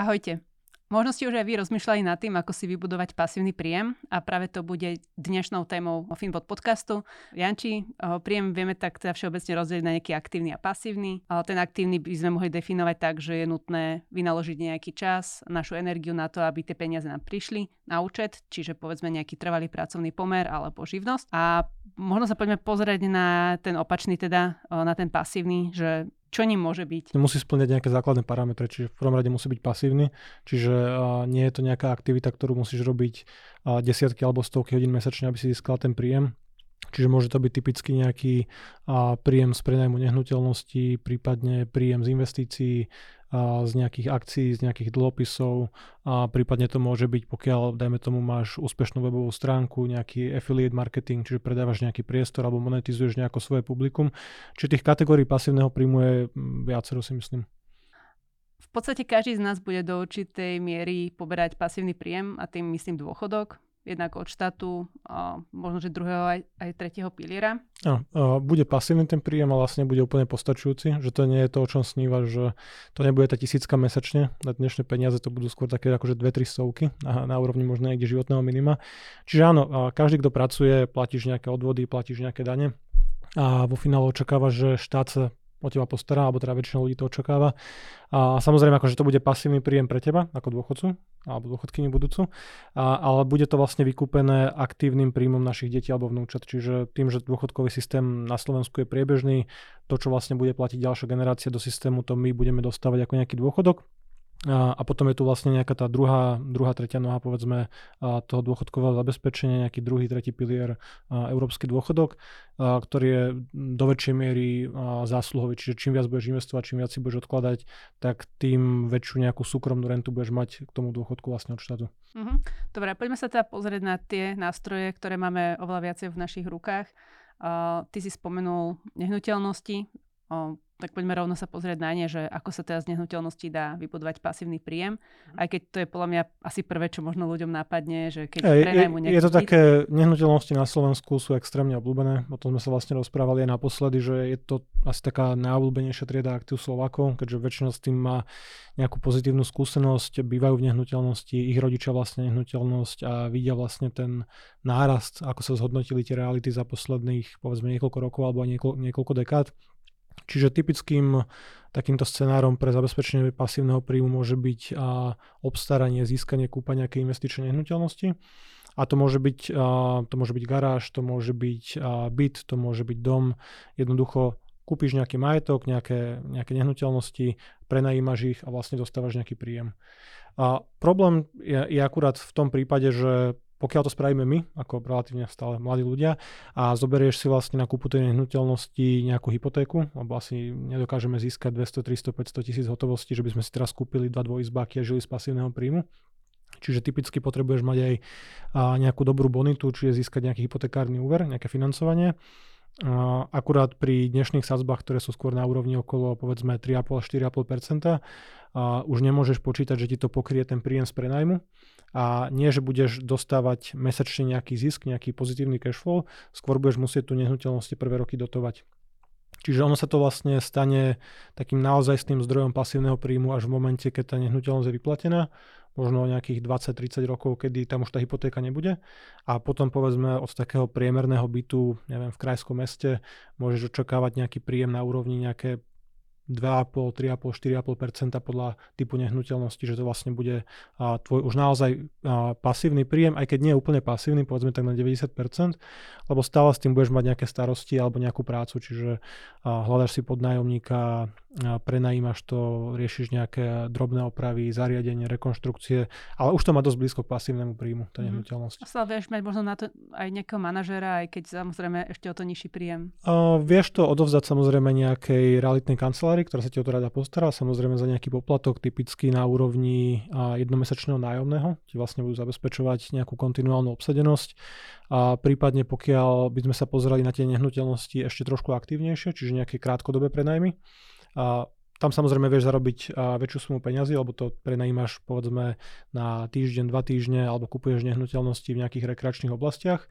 Ahojte. Možno ste už aj vy rozmýšľali nad tým, ako si vybudovať pasívny príjem a práve to bude dnešnou témou Finbot podcastu. Janči, príjem vieme tak teda všeobecne rozdeliť na nejaký aktívny a pasívny. Ten aktívny by sme mohli definovať tak, že je nutné vynaložiť nejaký čas, našu energiu na to, aby tie peniaze nám prišli na účet, čiže povedzme nejaký trvalý pracovný pomer alebo živnosť. A možno sa poďme pozrieť na ten opačný, teda na ten pasívny, že čo ním môže byť? Musí splňať nejaké základné parametre, čiže v prvom rade musí byť pasívny, čiže nie je to nejaká aktivita, ktorú musíš robiť desiatky alebo stovky hodín mesačne, aby si získal ten príjem. Čiže môže to byť typicky nejaký príjem z prenajmu nehnuteľností, prípadne príjem z investícií, z nejakých akcií, z nejakých dlhopisov a prípadne to môže byť, pokiaľ, dajme tomu, máš úspešnú webovú stránku, nejaký affiliate marketing, čiže predávaš nejaký priestor alebo monetizuješ nejako svoje publikum. Čiže tých kategórií pasívneho príjmu je viacero si myslím. V podstate každý z nás bude do určitej miery poberať pasívny príjem a tým myslím dôchodok jednak od štátu, možno, že druhého aj, aj tretieho piliera. A, bude pasívny ten príjem a vlastne bude úplne postačujúci, že to nie je to, o čom snívaš, že to nebude tá tisícka mesačne, na dnešné peniaze to budú skôr také akože dve, tri stovky na, na úrovni možno niekde životného minima. Čiže áno, každý, kto pracuje, platíš nejaké odvody, platíš nejaké dane a vo finále očakáva, že štát sa o teba postará, alebo teda väčšina ľudí to očakáva. A samozrejme, akože to bude pasívny príjem pre teba, ako dôchodcu, alebo dôchodkyni budúcu, a, ale bude to vlastne vykúpené aktívnym príjmom našich detí alebo vnúčat. Čiže tým, že dôchodkový systém na Slovensku je priebežný, to, čo vlastne bude platiť ďalšia generácia do systému, to my budeme dostávať ako nejaký dôchodok. A, potom je tu vlastne nejaká tá druhá, druhá tretia noha, povedzme, toho dôchodkového zabezpečenia, nejaký druhý, tretí pilier, a, európsky dôchodok, ktorý je do väčšej miery a, zásluhový. Čiže čím viac budeš investovať, čím viac si budeš odkladať, tak tým väčšiu nejakú súkromnú rentu budeš mať k tomu dôchodku vlastne od štátu. Mm-hmm. Dobre, poďme sa teda pozrieť na tie nástroje, ktoré máme oveľa viacej v našich rukách. Uh, ty si spomenul nehnuteľnosti. Uh, tak poďme rovno sa pozrieť na ne, že ako sa teraz z nehnuteľnosti dá vybudovať pasívny príjem. Mhm. Aj keď to je podľa mňa asi prvé, čo možno ľuďom napadne, že keď je, prenajmu je, je to také, nehnuteľnosti na Slovensku sú extrémne obľúbené. O tom sme sa vlastne rozprávali aj naposledy, že je to asi taká najobľúbenejšia trieda aktív Slovakov, keďže väčšina s tým má nejakú pozitívnu skúsenosť, bývajú v nehnuteľnosti, ich rodičia vlastne nehnuteľnosť a vidia vlastne ten nárast, ako sa zhodnotili tie reality za posledných povedzme niekoľko rokov alebo niekoľko, niekoľko dekád. Čiže typickým takýmto scenárom pre zabezpečenie pasívneho príjmu môže byť a, obstaranie, získanie, kúpa nejakej investičnej nehnuteľnosti. A to môže byť, a, to môže byť garáž, to môže byť a, byt, to môže byť dom. Jednoducho kúpiš nejaký majetok, nejaké, nejaké nehnuteľnosti, prenajímaš ich a vlastne dostávaš nejaký príjem. A problém je, je akurát v tom prípade, že pokiaľ to spravíme my, ako relatívne stále mladí ľudia, a zoberieš si vlastne na kúpu tej nehnuteľnosti nejakú hypotéku, lebo asi nedokážeme získať 200, 300, 500 tisíc hotovosti, že by sme si teraz kúpili dva dvojizbáky a žili z pasívneho príjmu. Čiže typicky potrebuješ mať aj nejakú dobrú bonitu, čiže získať nejaký hypotekárny úver, nejaké financovanie. Akurát pri dnešných sadzbách, ktoré sú skôr na úrovni okolo povedzme 3,5-4,5%, už nemôžeš počítať, že ti to pokrie ten príjem z prenajmu a nie, že budeš dostávať mesačne nejaký zisk, nejaký pozitívny cash flow, skôr budeš musieť tú nehnuteľnosť prvé roky dotovať. Čiže ono sa to vlastne stane takým naozaj s tým zdrojom pasívneho príjmu až v momente, keď tá nehnuteľnosť je vyplatená, možno nejakých 20-30 rokov, kedy tam už tá hypotéka nebude. A potom povedzme od takého priemerného bytu, neviem, v krajskom meste môžeš očakávať nejaký príjem na úrovni nejaké 2,5, 3,5, 4,5% podľa typu nehnuteľnosti, že to vlastne bude tvoj už naozaj pasívny príjem, aj keď nie je úplne pasívny, povedzme tak na 90%, lebo stále s tým budeš mať nejaké starosti alebo nejakú prácu, čiže hľadaš si podnájomníka, prenajímaš to, riešiš nejaké drobné opravy, zariadenie, rekonštrukcie, ale už to má dosť blízko k pasívnemu príjmu, tá mhm. nehnuteľnosť. A vieš mať možno na to aj nejakého manažera, aj keď samozrejme ešte o to nižší príjem. Vieš to odovzdať samozrejme nejakej realitnej kancelárii, ktorá sa ti o to rada postará, samozrejme za nejaký poplatok, typicky na úrovni jednomesačného nájomného, ti vlastne budú zabezpečovať nejakú kontinuálnu obsadenosť. A prípadne pokiaľ by sme sa pozerali na tie nehnuteľnosti ešte trošku aktívnejšie, čiže nejaké krátkodobé prenajmy, a tam samozrejme vieš zarobiť väčšiu sumu peňazí, alebo to prenajímaš povedzme na týždeň, dva týždne, alebo kupuješ nehnuteľnosti v nejakých rekreačných oblastiach.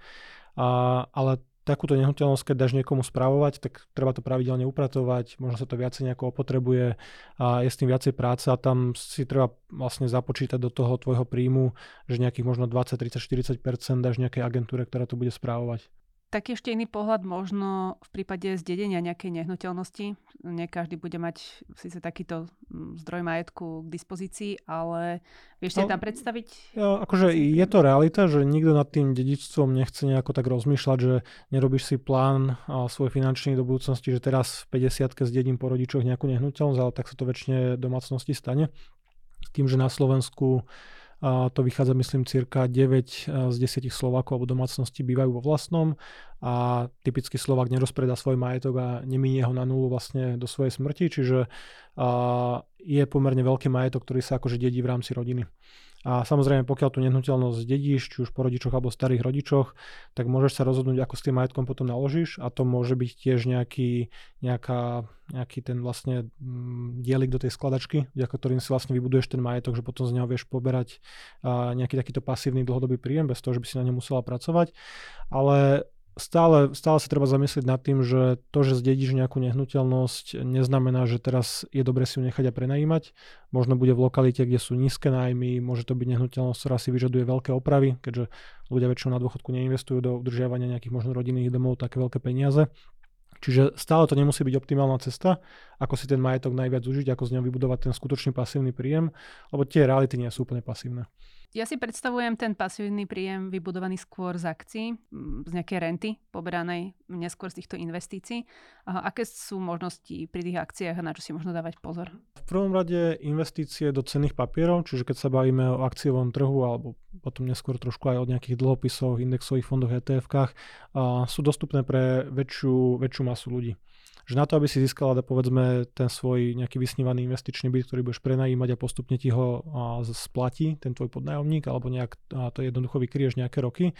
A, ale takúto nehnuteľnosť, keď dáš niekomu správovať, tak treba to pravidelne upratovať, možno sa to viacej nejako opotrebuje a je s tým viacej práce a tam si treba vlastne započítať do toho tvojho príjmu, že nejakých možno 20, 30, 40% dáš nejakej agentúre, ktorá to bude správovať. Taký ešte iný pohľad možno v prípade zdedenia nejakej nehnuteľnosti. Nie každý bude mať síce takýto mm, zdroj majetku k dispozícii, ale vieš si no, tam predstaviť? Ja, akože je to realita, že nikto nad tým dedičstvom nechce nejako tak rozmýšľať, že nerobíš si plán a svoj finančný do budúcnosti, že teraz v 50 zdedím po rodičoch nejakú nehnuteľnosť, ale tak sa to väčšine domácnosti stane. Tým, že na Slovensku a to vychádza, myslím, cirka 9 e, z 10 Slovákov alebo domácnosti bývajú vo vlastnom a typický Slovák nerozpredá svoj majetok a neminie ho na nulu vlastne do svojej smrti, čiže je pomerne veľký majetok, ktorý sa akože dedí v rámci rodiny. A samozrejme, pokiaľ tú nehnuteľnosť dedíš, či už po rodičoch alebo starých rodičoch, tak môžeš sa rozhodnúť, ako s tým majetkom potom naložíš a to môže byť tiež nejaký, nejaká, nejaký ten vlastne mm, dielik do tej skladačky, vďaka ktorým si vlastne vybuduješ ten majetok, že potom z neho vieš poberať nejaký takýto pasívny dlhodobý príjem bez toho, že by si na ňom musela pracovať. Ale stále, stále sa treba zamyslieť nad tým, že to, že zdedíš nejakú nehnuteľnosť, neznamená, že teraz je dobre si ju nechať a prenajímať. Možno bude v lokalite, kde sú nízke nájmy, môže to byť nehnuteľnosť, ktorá si vyžaduje veľké opravy, keďže ľudia väčšinou na dôchodku neinvestujú do udržiavania nejakých možno rodinných domov také veľké peniaze. Čiže stále to nemusí byť optimálna cesta, ako si ten majetok najviac užiť, ako z neho vybudovať ten skutočný pasívny príjem, lebo tie reality nie sú úplne pasívne. Ja si predstavujem ten pasívny príjem vybudovaný skôr z akcií, z nejakej renty poberanej neskôr z týchto investícií. Aké sú možnosti pri tých akciách a na čo si možno dávať pozor? V prvom rade investície do cenných papierov, čiže keď sa bavíme o akciovom trhu alebo potom neskôr trošku aj o nejakých dlhopisoch, indexových fondoch, ETF-kách, sú dostupné pre väčšiu, väčšiu masu ľudí že na to, aby si získala, povedzme, ten svoj nejaký vysnívaný investičný byt, ktorý budeš prenajímať a postupne ti ho a, splatí ten tvoj podnájomník, alebo nejak to jednoducho vykrieš nejaké roky,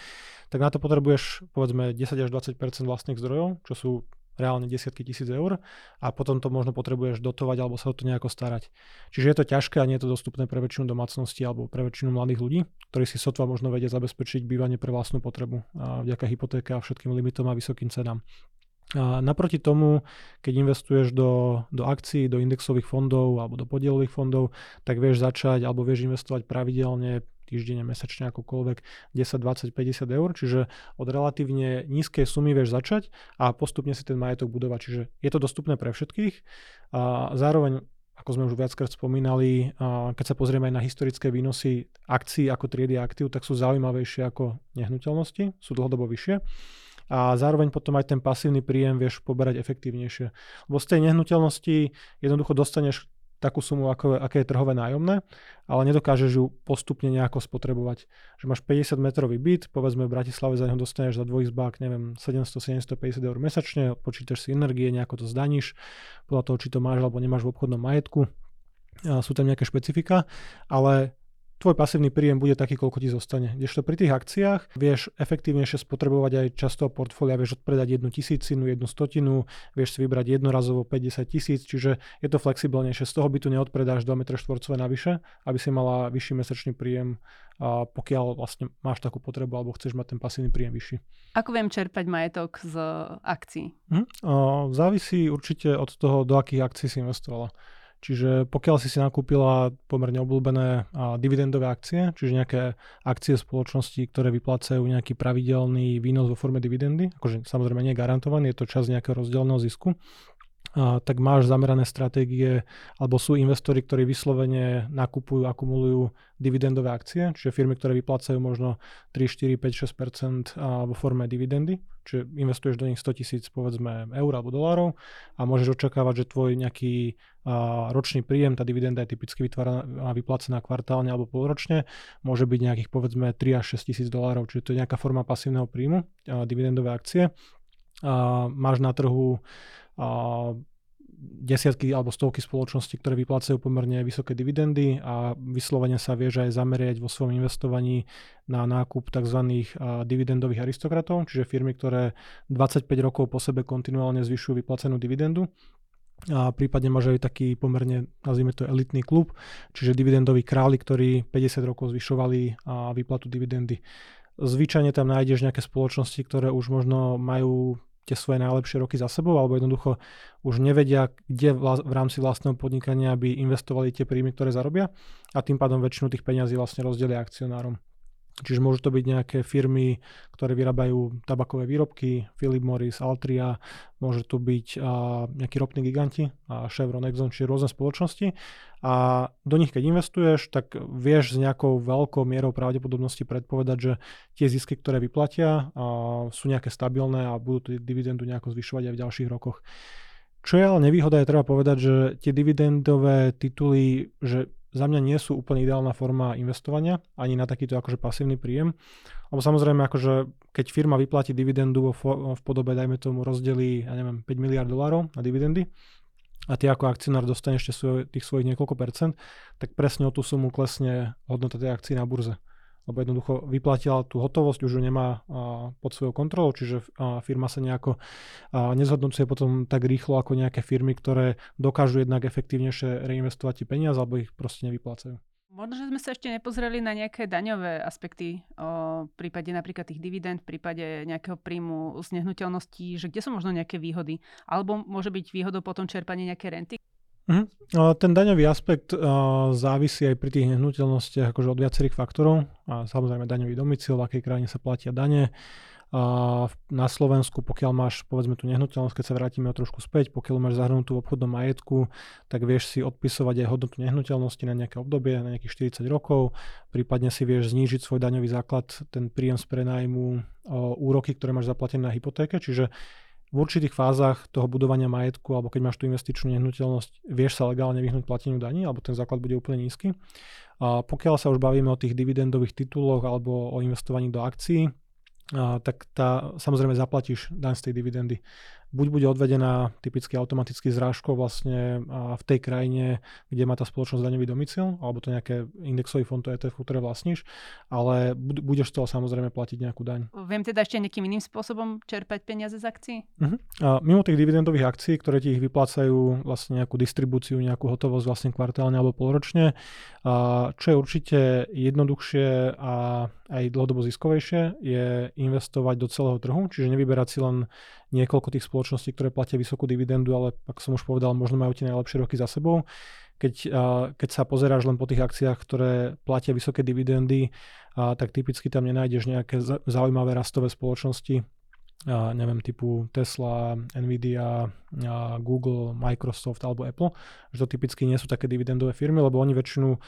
tak na to potrebuješ, povedzme, 10 až 20% vlastných zdrojov, čo sú reálne desiatky tisíc eur a potom to možno potrebuješ dotovať alebo sa o to nejako starať. Čiže je to ťažké a nie je to dostupné pre väčšinu domácnosti alebo pre väčšinu mladých ľudí, ktorí si sotva možno vedia zabezpečiť bývanie pre vlastnú potrebu a vďaka hypotéke a všetkým limitom a vysokým cenám. A naproti tomu, keď investuješ do, do akcií, do indexových fondov alebo do podielových fondov, tak vieš začať alebo vieš investovať pravidelne týždenne, mesačne, akokoľvek 10, 20, 50 eur, čiže od relatívne nízkej sumy vieš začať a postupne si ten majetok budovať, čiže je to dostupné pre všetkých. A zároveň ako sme už viackrát spomínali, keď sa pozrieme aj na historické výnosy akcií ako triedy aktív, tak sú zaujímavejšie ako nehnuteľnosti, sú dlhodobo vyššie a zároveň potom aj ten pasívny príjem vieš poberať efektívnejšie. Lebo z tej nehnuteľnosti jednoducho dostaneš takú sumu, ako, aké je trhové nájomné, ale nedokážeš ju postupne nejako spotrebovať. Že máš 50 metrový byt, povedzme v Bratislave za neho dostaneš za dvojizbák, neviem, 700-750 eur mesačne, počítaš si energie, nejako to zdaníš, podľa toho, či to máš alebo nemáš v obchodnom majetku. Sú tam nejaké špecifika, ale tvoj pasívny príjem bude taký, koľko ti zostane. Kdežto pri tých akciách vieš efektívnejšie spotrebovať aj často portfólia, vieš odpredať jednu tisícinu, jednu stotinu, vieš si vybrať jednorazovo 50 tisíc, čiže je to flexibilnejšie. Z toho by tu neodpredáš 2 m štvorcové navyše, aby si mala vyšší mesačný príjem, a pokiaľ vlastne máš takú potrebu alebo chceš mať ten pasívny príjem vyšší. Ako viem čerpať majetok z akcií? Hm? O, závisí určite od toho, do akých akcií si investovala. Čiže pokiaľ si si nakúpila pomerne obľúbené dividendové akcie, čiže nejaké akcie spoločnosti, ktoré vyplácajú nejaký pravidelný výnos vo forme dividendy, akože samozrejme nie je garantovaný, je to čas nejakého rozdielného zisku, a, tak máš zamerané stratégie, alebo sú investori, ktorí vyslovene nakupujú, akumulujú dividendové akcie, čiže firmy, ktoré vyplácajú možno 3, 4, 5, 6% vo forme dividendy, čiže investuješ do nich 100 tisíc povedzme eur alebo dolárov a môžeš očakávať, že tvoj nejaký a, ročný príjem, tá dividenda je typicky vytváraná, vyplácená kvartálne alebo polročne, môže byť nejakých povedzme 3 až 6 tisíc dolárov, čiže to je nejaká forma pasívneho príjmu, a, dividendové akcie. A, máš na trhu a desiatky alebo stovky spoločností, ktoré vyplácajú pomerne vysoké dividendy a vyslovene sa vieš aj zameriať vo svojom investovaní na nákup tzv. dividendových aristokratov, čiže firmy, ktoré 25 rokov po sebe kontinuálne zvyšujú vyplacenú dividendu a prípadne máš aj taký pomerne, nazvime to elitný klub, čiže dividendový králi, ktorí 50 rokov zvyšovali výplatu dividendy. Zvyčajne tam nájdeš nejaké spoločnosti, ktoré už možno majú tie svoje najlepšie roky za sebou, alebo jednoducho už nevedia, kde v rámci vlastného podnikania by investovali tie príjmy, ktoré zarobia a tým pádom väčšinu tých peňazí vlastne rozdelia akcionárom. Čiže môžu to byť nejaké firmy, ktoré vyrábajú tabakové výrobky, Philip Morris, Altria, môže to byť a, nejakí ropní giganti, a Chevron, Exxon, čiže rôzne spoločnosti. A do nich keď investuješ, tak vieš s nejakou veľkou mierou pravdepodobnosti predpovedať, že tie zisky, ktoré vyplatia, a, sú nejaké stabilné a budú dividendu nejako zvyšovať aj v ďalších rokoch. Čo je ale nevýhoda, je treba povedať, že tie dividendové tituly, že za mňa nie sú úplne ideálna forma investovania, ani na takýto akože pasívny príjem. Lebo samozrejme, akože keď firma vyplatí dividendu vo, v podobe, dajme tomu, rozdelí, ja neviem, 5 miliard dolárov na dividendy, a ty ako akcionár dostaneš ešte svoj, tých svojich niekoľko percent, tak presne o tú sumu klesne hodnota tej akcie na burze lebo jednoducho vyplatila tú hotovosť, už ju nemá pod svojou kontrolou, čiže firma sa nejako nezhodnocuje potom tak rýchlo ako nejaké firmy, ktoré dokážu jednak efektívnejšie reinvestovať tie peniaze alebo ich proste nevyplácajú. Možno, že sme sa ešte nepozreli na nejaké daňové aspekty o, prípade napríklad tých dividend, v prípade nejakého príjmu z nehnuteľností, že kde sú možno nejaké výhody. Alebo môže byť výhodou potom čerpanie nejaké renty, Uh-huh. Ten daňový aspekt uh, závisí aj pri tých nehnuteľnostiach akože od viacerých faktorov. A samozrejme daňový domicil, v akej krajine sa platia dane. A na Slovensku, pokiaľ máš povedzme tú nehnuteľnosť, keď sa vrátime o trošku späť, pokiaľ máš zahrnutú v obchodnom majetku, tak vieš si odpisovať aj hodnotu nehnuteľnosti na nejaké obdobie, na nejakých 40 rokov, prípadne si vieš znížiť svoj daňový základ, ten príjem z prenajmu, úroky, ktoré máš zaplatené na hypotéke, čiže v určitých fázach toho budovania majetku, alebo keď máš tú investičnú nehnuteľnosť, vieš sa legálne vyhnúť plateniu daní, alebo ten základ bude úplne nízky. A pokiaľ sa už bavíme o tých dividendových tituloch alebo o investovaní do akcií, a, tak tá, samozrejme zaplatíš daň z tej dividendy buď bude odvedená typicky automaticky zrážkou vlastne v tej krajine, kde má tá spoločnosť daňový domicil, alebo to nejaké indexový fond, to ETF, ktoré vlastníš, ale budeš z toho samozrejme platiť nejakú daň. Viem teda ešte nejakým iným spôsobom čerpať peniaze z akcií? Uh-huh. A mimo tých dividendových akcií, ktoré ti ich vyplácajú vlastne nejakú distribúciu, nejakú hotovosť vlastne kvartálne alebo polročne, a čo je určite jednoduchšie a aj dlhodobo ziskovejšie, je investovať do celého trhu, čiže nevyberať si len niekoľko tých spoločností, ktoré platia vysokú dividendu, ale ako som už povedal, možno majú tie najlepšie roky za sebou. Keď, keď sa pozeráš len po tých akciách, ktoré platia vysoké dividendy, tak typicky tam nenájdeš nejaké zaujímavé rastové spoločnosti, a neviem, typu Tesla, Nvidia, Google, Microsoft alebo Apple, že to typicky nie sú také dividendové firmy, lebo oni väčšinu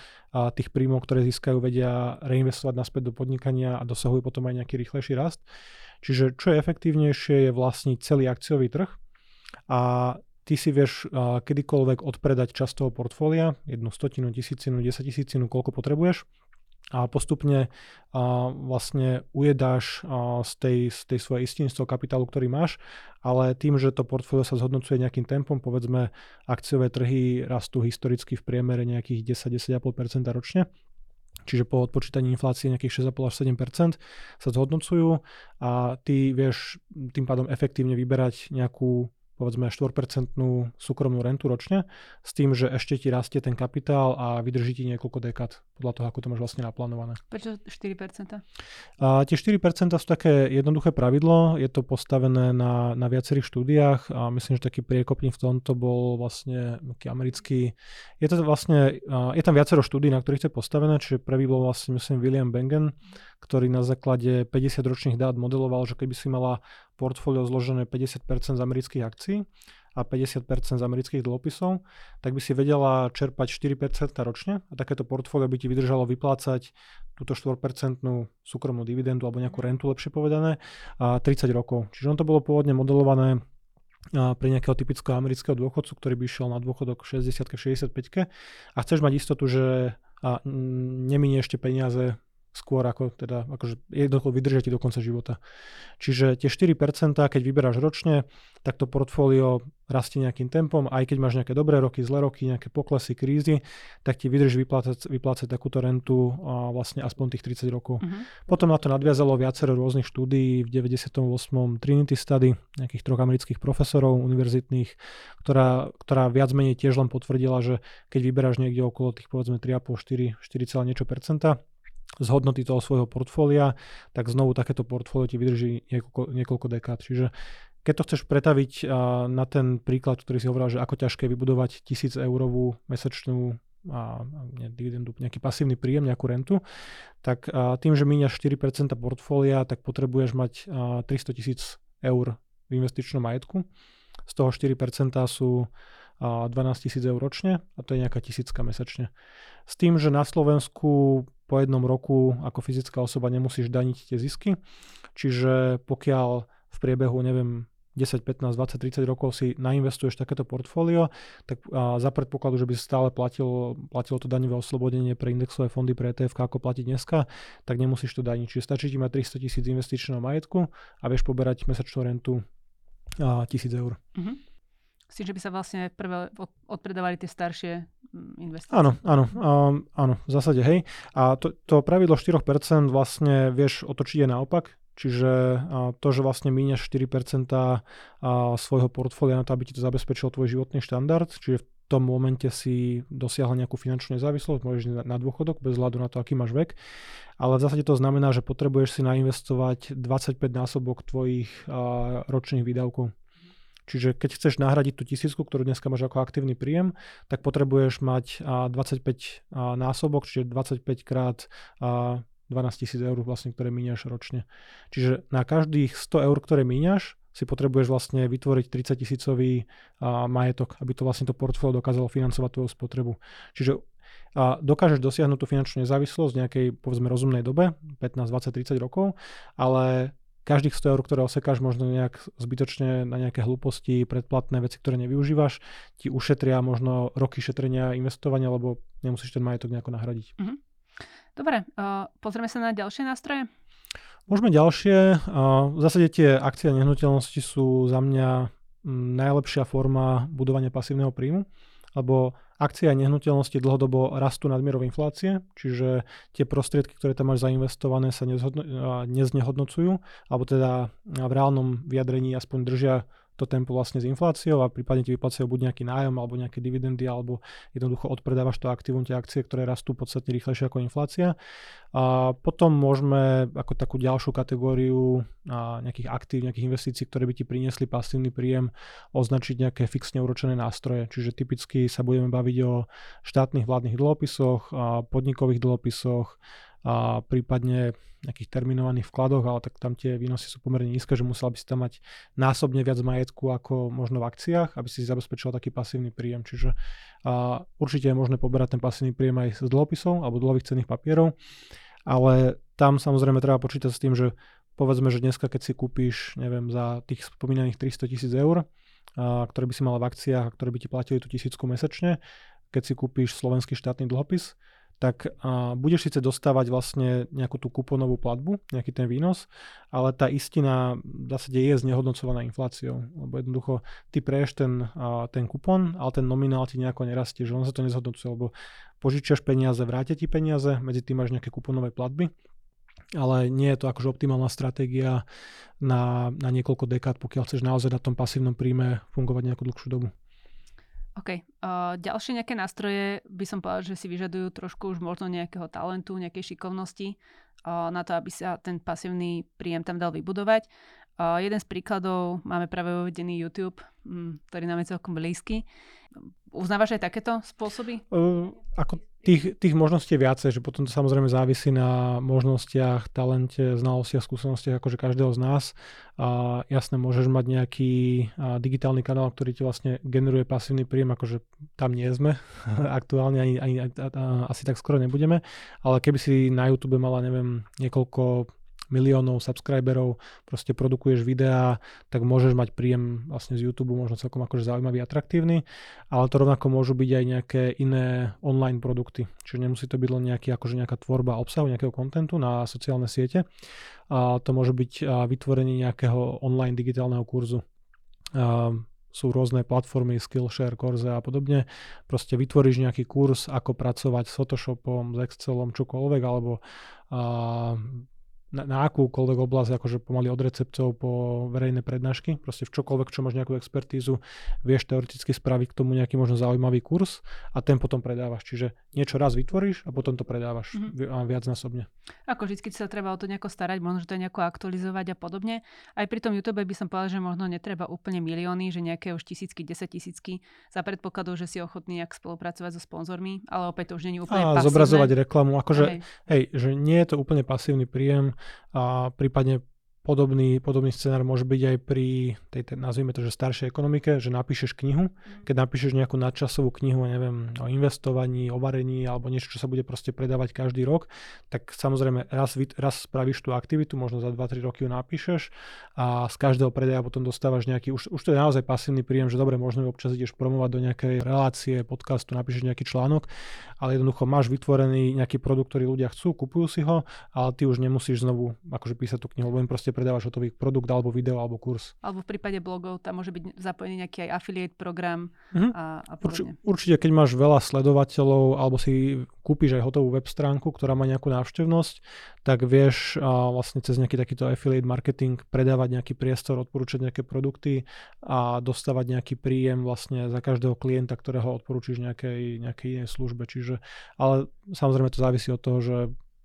tých príjmov, ktoré získajú, vedia reinvestovať naspäť do podnikania a dosahujú potom aj nejaký rýchlejší rast. Čiže čo je efektívnejšie je vlastniť celý akciový trh a ty si vieš kedykoľvek odpredať časť toho portfólia, jednu stotinu, tisícinu, desať koľko potrebuješ a postupne uh, vlastne ujedáš uh, z, tej, z tej svojej istiny, z toho kapitálu, ktorý máš, ale tým, že to portfólio sa zhodnocuje nejakým tempom, povedzme akciové trhy rastú historicky v priemere nejakých 10-10,5% ročne, čiže po odpočítaní inflácie nejakých 6,5 až 7 sa zhodnocujú a ty vieš tým pádom efektívne vyberať nejakú povedzme 4% súkromnú rentu ročne, s tým, že ešte ti rastie ten kapitál a vydrží ti niekoľko dekád podľa toho, ako to máš vlastne naplánované. Prečo 4%? A tie 4% sú také jednoduché pravidlo, je to postavené na, na viacerých štúdiách a myslím, že taký priekopník v tomto bol vlastne taký americký, je to vlastne, je tam viacero štúdí, na ktorých to je postavené, čiže prvý bol vlastne myslím William Bengen, ktorý na základe 50 ročných dát modeloval, že keby si mala portfólio zložené 50% z amerických akcií a 50% z amerických dlhopisov, tak by si vedela čerpať 4% ročne a takéto portfólio by ti vydržalo vyplácať túto 4% súkromnú dividendu alebo nejakú rentu, lepšie povedané, a 30 rokov. Čiže on to bolo pôvodne modelované pre nejakého typického amerického dôchodcu, ktorý by išiel na dôchodok 60 65 a chceš mať istotu, že a neminie ešte peniaze skôr ako teda, akože jednoducho vydržia ti do konca života. Čiže tie 4%, keď vyberáš ročne, tak to portfólio rastie nejakým tempom, aj keď máš nejaké dobré roky, zlé roky, nejaké poklesy, krízy, tak ti vydrží vyplácať, vyplácať takúto rentu a vlastne aspoň tých 30 rokov. Uh-huh. Potom na to nadviazalo viacero rôznych štúdií v 98. Trinity Study, nejakých troch amerických profesorov univerzitných, ktorá, ktorá viac menej tiež len potvrdila, že keď vyberáš niekde okolo tých povedzme 3,5, 4, 4, niečo percenta, z hodnoty toho svojho portfólia, tak znovu takéto portfólio ti vydrží niekoľko, niekoľko dekád. Čiže keď to chceš pretaviť na ten príklad, ktorý si hovoril, že ako ťažké vybudovať 1000 eurovú mesačnú a, ne, nejaký pasívny príjem, nejakú rentu, tak tým, že míňaš 4% portfólia, tak potrebuješ mať a, 300 tisíc eur v investičnom majetku. Z toho 4% sú a, 12 tisíc eur ročne a to je nejaká tisícka mesačne. S tým, že na Slovensku po jednom roku ako fyzická osoba nemusíš daniť tie zisky, čiže pokiaľ v priebehu, neviem, 10, 15, 20, 30 rokov si nainvestuješ takéto portfólio, tak za predpokladu, že by stále platilo, platilo to daňové oslobodenie pre indexové fondy pre ETF, ako platiť dneska, tak nemusíš to daniť. Čiže stačí ti mať 300 tisíc investičného majetku a vieš poberať mesačnú rentu a 1000 eur. Uh-huh. Si, že by sa vlastne prvé odpredávali tie staršie mm, investície. Áno, áno, um, áno, v zásade hej. A to, to pravidlo 4% vlastne vieš otočiť aj naopak, Čiže to, že vlastne míňaš 4% svojho portfólia na to, aby ti to zabezpečilo tvoj životný štandard, čiže v tom momente si dosiahol nejakú finančnú nezávislosť, môžeš na dôchodok bez hľadu na to, aký máš vek. Ale v zásade to znamená, že potrebuješ si nainvestovať 25 násobok tvojich ročných výdavkov. Čiže keď chceš nahradiť tú tisícku, ktorú dneska máš ako aktívny príjem, tak potrebuješ mať 25 násobok, čiže 25 krát 12 tisíc eur vlastne, ktoré míňaš ročne. Čiže na každých 100 eur, ktoré míňaš, si potrebuješ vlastne vytvoriť 30 tisícový majetok, aby to vlastne to portfólio dokázalo financovať tvoju spotrebu. Čiže a dokážeš dosiahnuť tú finančnú nezávislosť v nejakej, povedzme, rozumnej dobe, 15, 20, 30 rokov, ale každých 100 eur, ktoré osekáš možno nejak zbytočne na nejaké hlúposti, predplatné veci, ktoré nevyužívaš, ti ušetria možno roky šetrenia, investovania, lebo nemusíš ten majetok nejako nahradiť. Mm-hmm. Dobre, uh, pozrieme sa na ďalšie nástroje. Môžeme ďalšie. Uh, v zásade tie akcie a nehnuteľnosti sú za mňa najlepšia forma budovania pasívneho príjmu, lebo akcie a nehnuteľnosti dlhodobo rastú nadmierou inflácie, čiže tie prostriedky, ktoré tam máš zainvestované, sa nezhodno, neznehodnocujú, alebo teda v reálnom vyjadrení aspoň držia to tempo vlastne s infláciou a prípadne ti vyplacajú buď nejaký nájom alebo nejaké dividendy alebo jednoducho odpredávaš to aktívum, tie akcie, ktoré rastú podstatne rýchlejšie ako inflácia. A potom môžeme ako takú ďalšiu kategóriu nejakých aktív, nejakých investícií, ktoré by ti priniesli pasívny príjem, označiť nejaké fixne uročené nástroje. Čiže typicky sa budeme baviť o štátnych vládnych dlhopisoch, podnikových dlhopisoch, a prípadne nejakých terminovaných vkladoch, ale tak tam tie výnosy sú pomerne nízke, že musela by si tam mať násobne viac majetku ako možno v akciách, aby si zabezpečil taký pasívny príjem. Čiže a určite je možné poberať ten pasívny príjem aj z dlhopisov alebo dlhových cenných papierov, ale tam samozrejme treba počítať s tým, že povedzme, že dneska keď si kúpiš, neviem, za tých spomínaných 300 tisíc eur, a, ktoré by si mal v akciách a ktoré by ti platili tú tisícku mesačne, keď si kúpiš slovenský štátny dlhopis, tak a, budeš síce dostávať vlastne nejakú tú kuponovú platbu, nejaký ten výnos, ale tá istina v zásade je znehodnocovaná infláciou, lebo jednoducho ty preješ ten, a, ten kupon, ale ten nominál ti nejako nerastie, že on sa to nezhodnocuje, lebo požičiaš peniaze, vrátia ti peniaze, medzi tým máš nejaké kuponové platby, ale nie je to akože optimálna stratégia na, na niekoľko dekád, pokiaľ chceš naozaj na tom pasívnom príjme fungovať nejakú dlhšiu dobu. OK. Uh, ďalšie nejaké nástroje by som povedal, že si vyžadujú trošku už možno nejakého talentu, nejakej šikovnosti uh, na to, aby sa ten pasívny príjem tam dal vybudovať. Uh, jeden z príkladov máme práve uvedený YouTube, um, ktorý nám je celkom blízky. Uznávaš aj takéto spôsoby? Uh, ako tých, tých možností je viacej, že potom to samozrejme závisí na možnostiach, talente, znalostiach, skúsenostiach akože každého z nás. A jasné, môžeš mať nejaký digitálny kanál, ktorý ti vlastne generuje pasívny príjem, akože tam nie sme aktuálne, ani, ani a, a, asi tak skoro nebudeme, ale keby si na YouTube mala, neviem, niekoľko miliónov subscriberov, proste produkuješ videá, tak môžeš mať príjem vlastne z YouTube, možno celkom akože zaujímavý, atraktívny, ale to rovnako môžu byť aj nejaké iné online produkty. Čiže nemusí to byť len nejaký, akože nejaká tvorba obsahu, nejakého kontentu na sociálne siete. A to môže byť vytvorenie nejakého online digitálneho kurzu. A sú rôzne platformy, Skillshare, Corze a podobne. Proste vytvoríš nejaký kurz, ako pracovať s Photoshopom, s Excelom, čokoľvek, alebo a, na, na akúkoľvek oblasť, akože pomaly od receptov po verejné prednášky, proste v čokoľvek, čo máš nejakú expertízu, vieš teoreticky spraviť k tomu nejaký možno zaujímavý kurz a ten potom predávaš. Čiže niečo raz vytvoríš a potom to predávaš mm-hmm. viac násobne. Ako vždy sa treba o to nejako starať, možno to nejako aktualizovať a podobne. Aj pri tom YouTube by som povedal, že možno netreba úplne milióny, že nejaké už tisícky, desať tisícky za predpokladu, že si ochotný nejak spolupracovať so sponzormi, ale opäť to už nie je úplne a pasívne. zobrazovať reklamu, akože hej. hej, že nie je to úplne pasívny príjem, a prípadne Podobný, podobný scenár môže byť aj pri tej, tej, nazvime to, že staršej ekonomike, že napíšeš knihu, mm. keď napíšeš nejakú nadčasovú knihu, neviem, o investovaní, o varení alebo niečo, čo sa bude proste predávať každý rok, tak samozrejme raz, raz spravíš tú aktivitu, možno za 2-3 roky ju napíšeš a z každého predaja potom dostávaš nejaký, už, už to je naozaj pasívny príjem, že dobre, možno občas ideš promovať do nejakej relácie, podcastu, napíšeš nejaký článok, ale jednoducho máš vytvorený nejaký produkt, ktorý ľudia chcú, kupujú si ho, ale ty už nemusíš znovu akože písať tú knihu, lebo im proste proste predávaš hotový produkt alebo video alebo kurz. Alebo v prípade blogov tam môže byť zapojený nejaký aj affiliate program mm-hmm. a, a Urči, určite, keď máš veľa sledovateľov alebo si kúpiš aj hotovú web stránku, ktorá má nejakú návštevnosť, tak vieš a vlastne cez nejaký takýto affiliate marketing predávať nejaký priestor, odporúčať nejaké produkty a dostávať nejaký príjem vlastne za každého klienta, ktorého odporúčiš nejakej, nejakej inej službe. Čiže, ale samozrejme to závisí od toho, že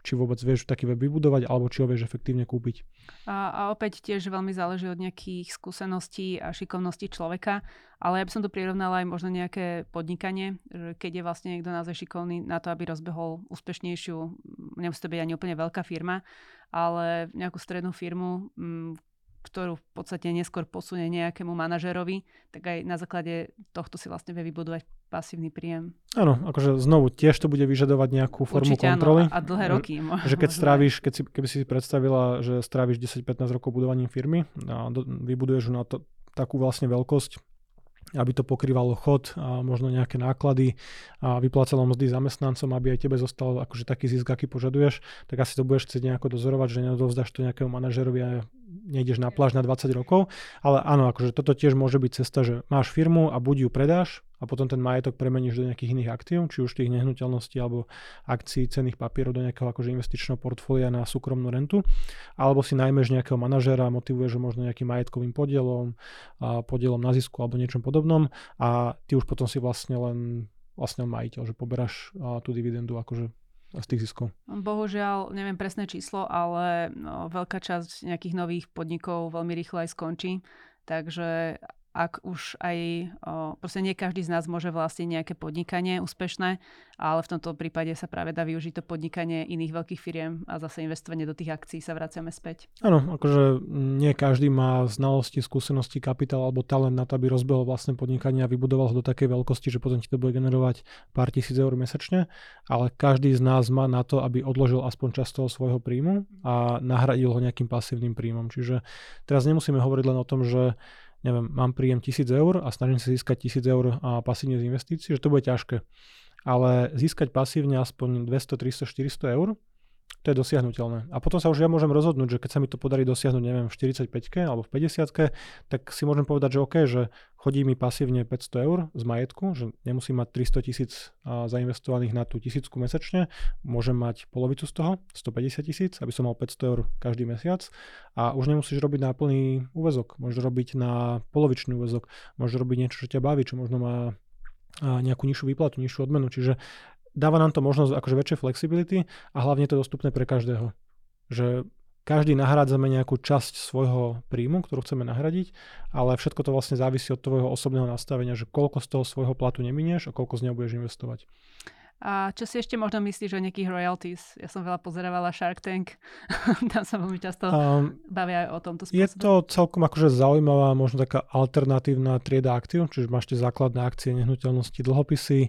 či vôbec vieš taký web vybudovať, alebo či ho vieš efektívne kúpiť. A, a opäť tiež veľmi záleží od nejakých skúseností a šikovností človeka, ale ja by som to prirovnala aj možno nejaké podnikanie, že keď je vlastne niekto naozaj šikovný na to, aby rozbehol úspešnejšiu, nemusí to byť ani úplne veľká firma, ale nejakú strednú firmu, ktorú v podstate neskôr posunie nejakému manažerovi, tak aj na základe tohto si vlastne vie vybudovať pasívny príjem. Áno, akože znovu tiež to bude vyžadovať nejakú formu Určite kontroly. Áno, a dlhé roky. Že keď stráviš, keď si, keby si predstavila, že stráviš 10-15 rokov budovaním firmy a do, vybuduješ na to, takú vlastne veľkosť, aby to pokrývalo chod a možno nejaké náklady a vyplácalo mzdy zamestnancom, aby aj tebe zostal akože taký zisk, aký požaduješ, tak asi to budeš chcieť nejako dozorovať, že nedovzdáš to nejakému manažerovi a nejdeš na pláž na 20 rokov. Ale áno, akože toto tiež môže byť cesta, že máš firmu a buď ju predáš a potom ten majetok premeníš do nejakých iných aktív, či už tých nehnuteľností alebo akcií, cených papierov do nejakého akože investičného portfólia na súkromnú rentu, alebo si najmeš nejakého manažera, motivuješ ho možno nejakým majetkovým podielom, a podielom na zisku alebo niečom podobnom a ty už potom si vlastne len vlastne majiteľ, že poberáš tú dividendu akože z tých ziskov? Bohužiaľ, neviem presné číslo, ale no, veľká časť nejakých nových podnikov veľmi rýchlo aj skončí. Takže ak už aj, o, proste nie každý z nás môže vlastniť nejaké podnikanie úspešné, ale v tomto prípade sa práve dá využiť to podnikanie iných veľkých firiem a zase investovanie do tých akcií sa vraciame späť. Áno, akože nie každý má znalosti, skúsenosti, kapitál alebo talent na to, aby rozbehol vlastné podnikanie a vybudoval ho do takej veľkosti, že potom ti to bude generovať pár tisíc eur mesačne, ale každý z nás má na to, aby odložil aspoň časť toho svojho príjmu a nahradil ho nejakým pasívnym príjmom. Čiže teraz nemusíme hovoriť len o tom, že neviem, mám príjem 1000 eur a snažím sa získať 1000 eur a pasívne z investícií, že to bude ťažké. Ale získať pasívne aspoň 200, 300, 400 eur, to je dosiahnutelné. A potom sa už ja môžem rozhodnúť, že keď sa mi to podarí dosiahnuť, neviem, v 45 alebo v 50 tak si môžem povedať, že OK, že chodí mi pasívne 500 eur z majetku, že nemusím mať 300 tisíc zainvestovaných na tú tisícku mesačne, môžem mať polovicu z toho, 150 tisíc, aby som mal 500 eur každý mesiac a už nemusíš robiť na plný úvezok, môžeš robiť na polovičný úvezok, môžeš robiť niečo, čo ťa baví, čo možno má nejakú nižšiu výplatu, nižšiu odmenu. Čiže dáva nám to možnosť akože väčšej flexibility a hlavne je to dostupné pre každého. Že každý nahrádzame nejakú časť svojho príjmu, ktorú chceme nahradiť, ale všetko to vlastne závisí od tvojho osobného nastavenia, že koľko z toho svojho platu neminieš a koľko z neho budeš investovať. A čo si ešte možno myslíš o nejakých royalties? Ja som veľa pozerávala Shark Tank. Tam sa veľmi často um, bavia aj o tomto spôsobe. Je to celkom akože zaujímavá, možno taká alternatívna trieda aktív, čiže máš tie základné akcie, nehnuteľnosti, dlhopisy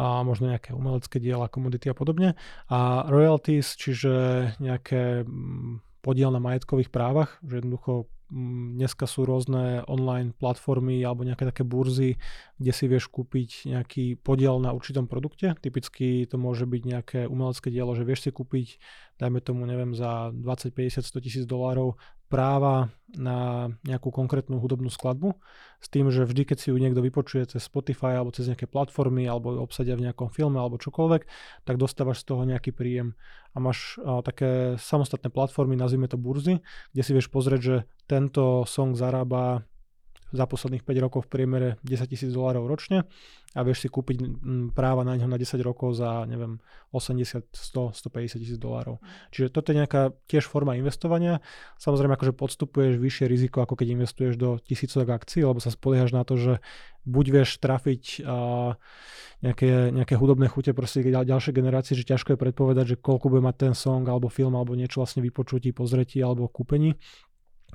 a možno nejaké umelecké diela, komodity a podobne. A royalties, čiže nejaké mm, podiel na majetkových právach, že jednoducho Mm, dneska sú rôzne online platformy alebo nejaké také burzy, kde si vieš kúpiť nejaký podiel na určitom produkte. Typicky to môže byť nejaké umelecké dielo, že vieš si kúpiť, dajme tomu, neviem, za 20, 50, 100 tisíc dolárov práva na nejakú konkrétnu hudobnú skladbu s tým, že vždy, keď si ju niekto vypočuje cez Spotify alebo cez nejaké platformy alebo ju obsadia v nejakom filme alebo čokoľvek, tak dostávaš z toho nejaký príjem. A máš a, také samostatné platformy, nazvime to burzy, kde si vieš pozrieť, že tento song zarába za posledných 5 rokov v priemere 10 tisíc dolárov ročne a vieš si kúpiť práva na ňo na 10 rokov za, neviem, 80, 100, 150 tisíc dolárov. Čiže toto je nejaká tiež forma investovania. Samozrejme, akože podstupuješ vyššie riziko, ako keď investuješ do tisícovek akcií, lebo sa spoliehaš na to, že buď vieš trafiť a, nejaké, nejaké hudobné chute proste ďalšie generácie, že ťažko je predpovedať, že koľko bude mať ten song alebo film alebo niečo vlastne vypočutí, pozretí alebo kúpení.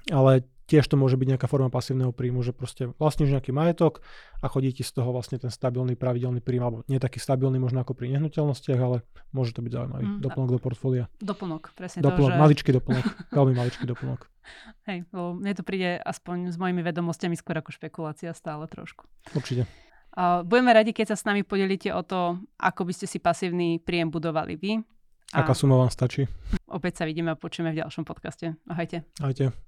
Ale tiež to môže byť nejaká forma pasívneho príjmu, že proste vlastníš nejaký majetok a chodí ti z toho vlastne ten stabilný, pravidelný príjm, alebo nie taký stabilný možno ako pri nehnuteľnostiach, ale môže to byť zaujímavý mm, doplnok do portfólia. Doplnok, presne doplnok, to, že... maličký doplnok, veľmi maličký doplnok. Hej, lebo mne to príde aspoň s mojimi vedomostiami skôr ako špekulácia stále trošku. Určite. Budeme radi, keď sa s nami podelíte o to, ako by ste si pasívny príjem budovali vy. A... Aká suma vám stačí? Opäť sa vidíme a počujeme v ďalšom podcaste. Ahojte. Ahojte.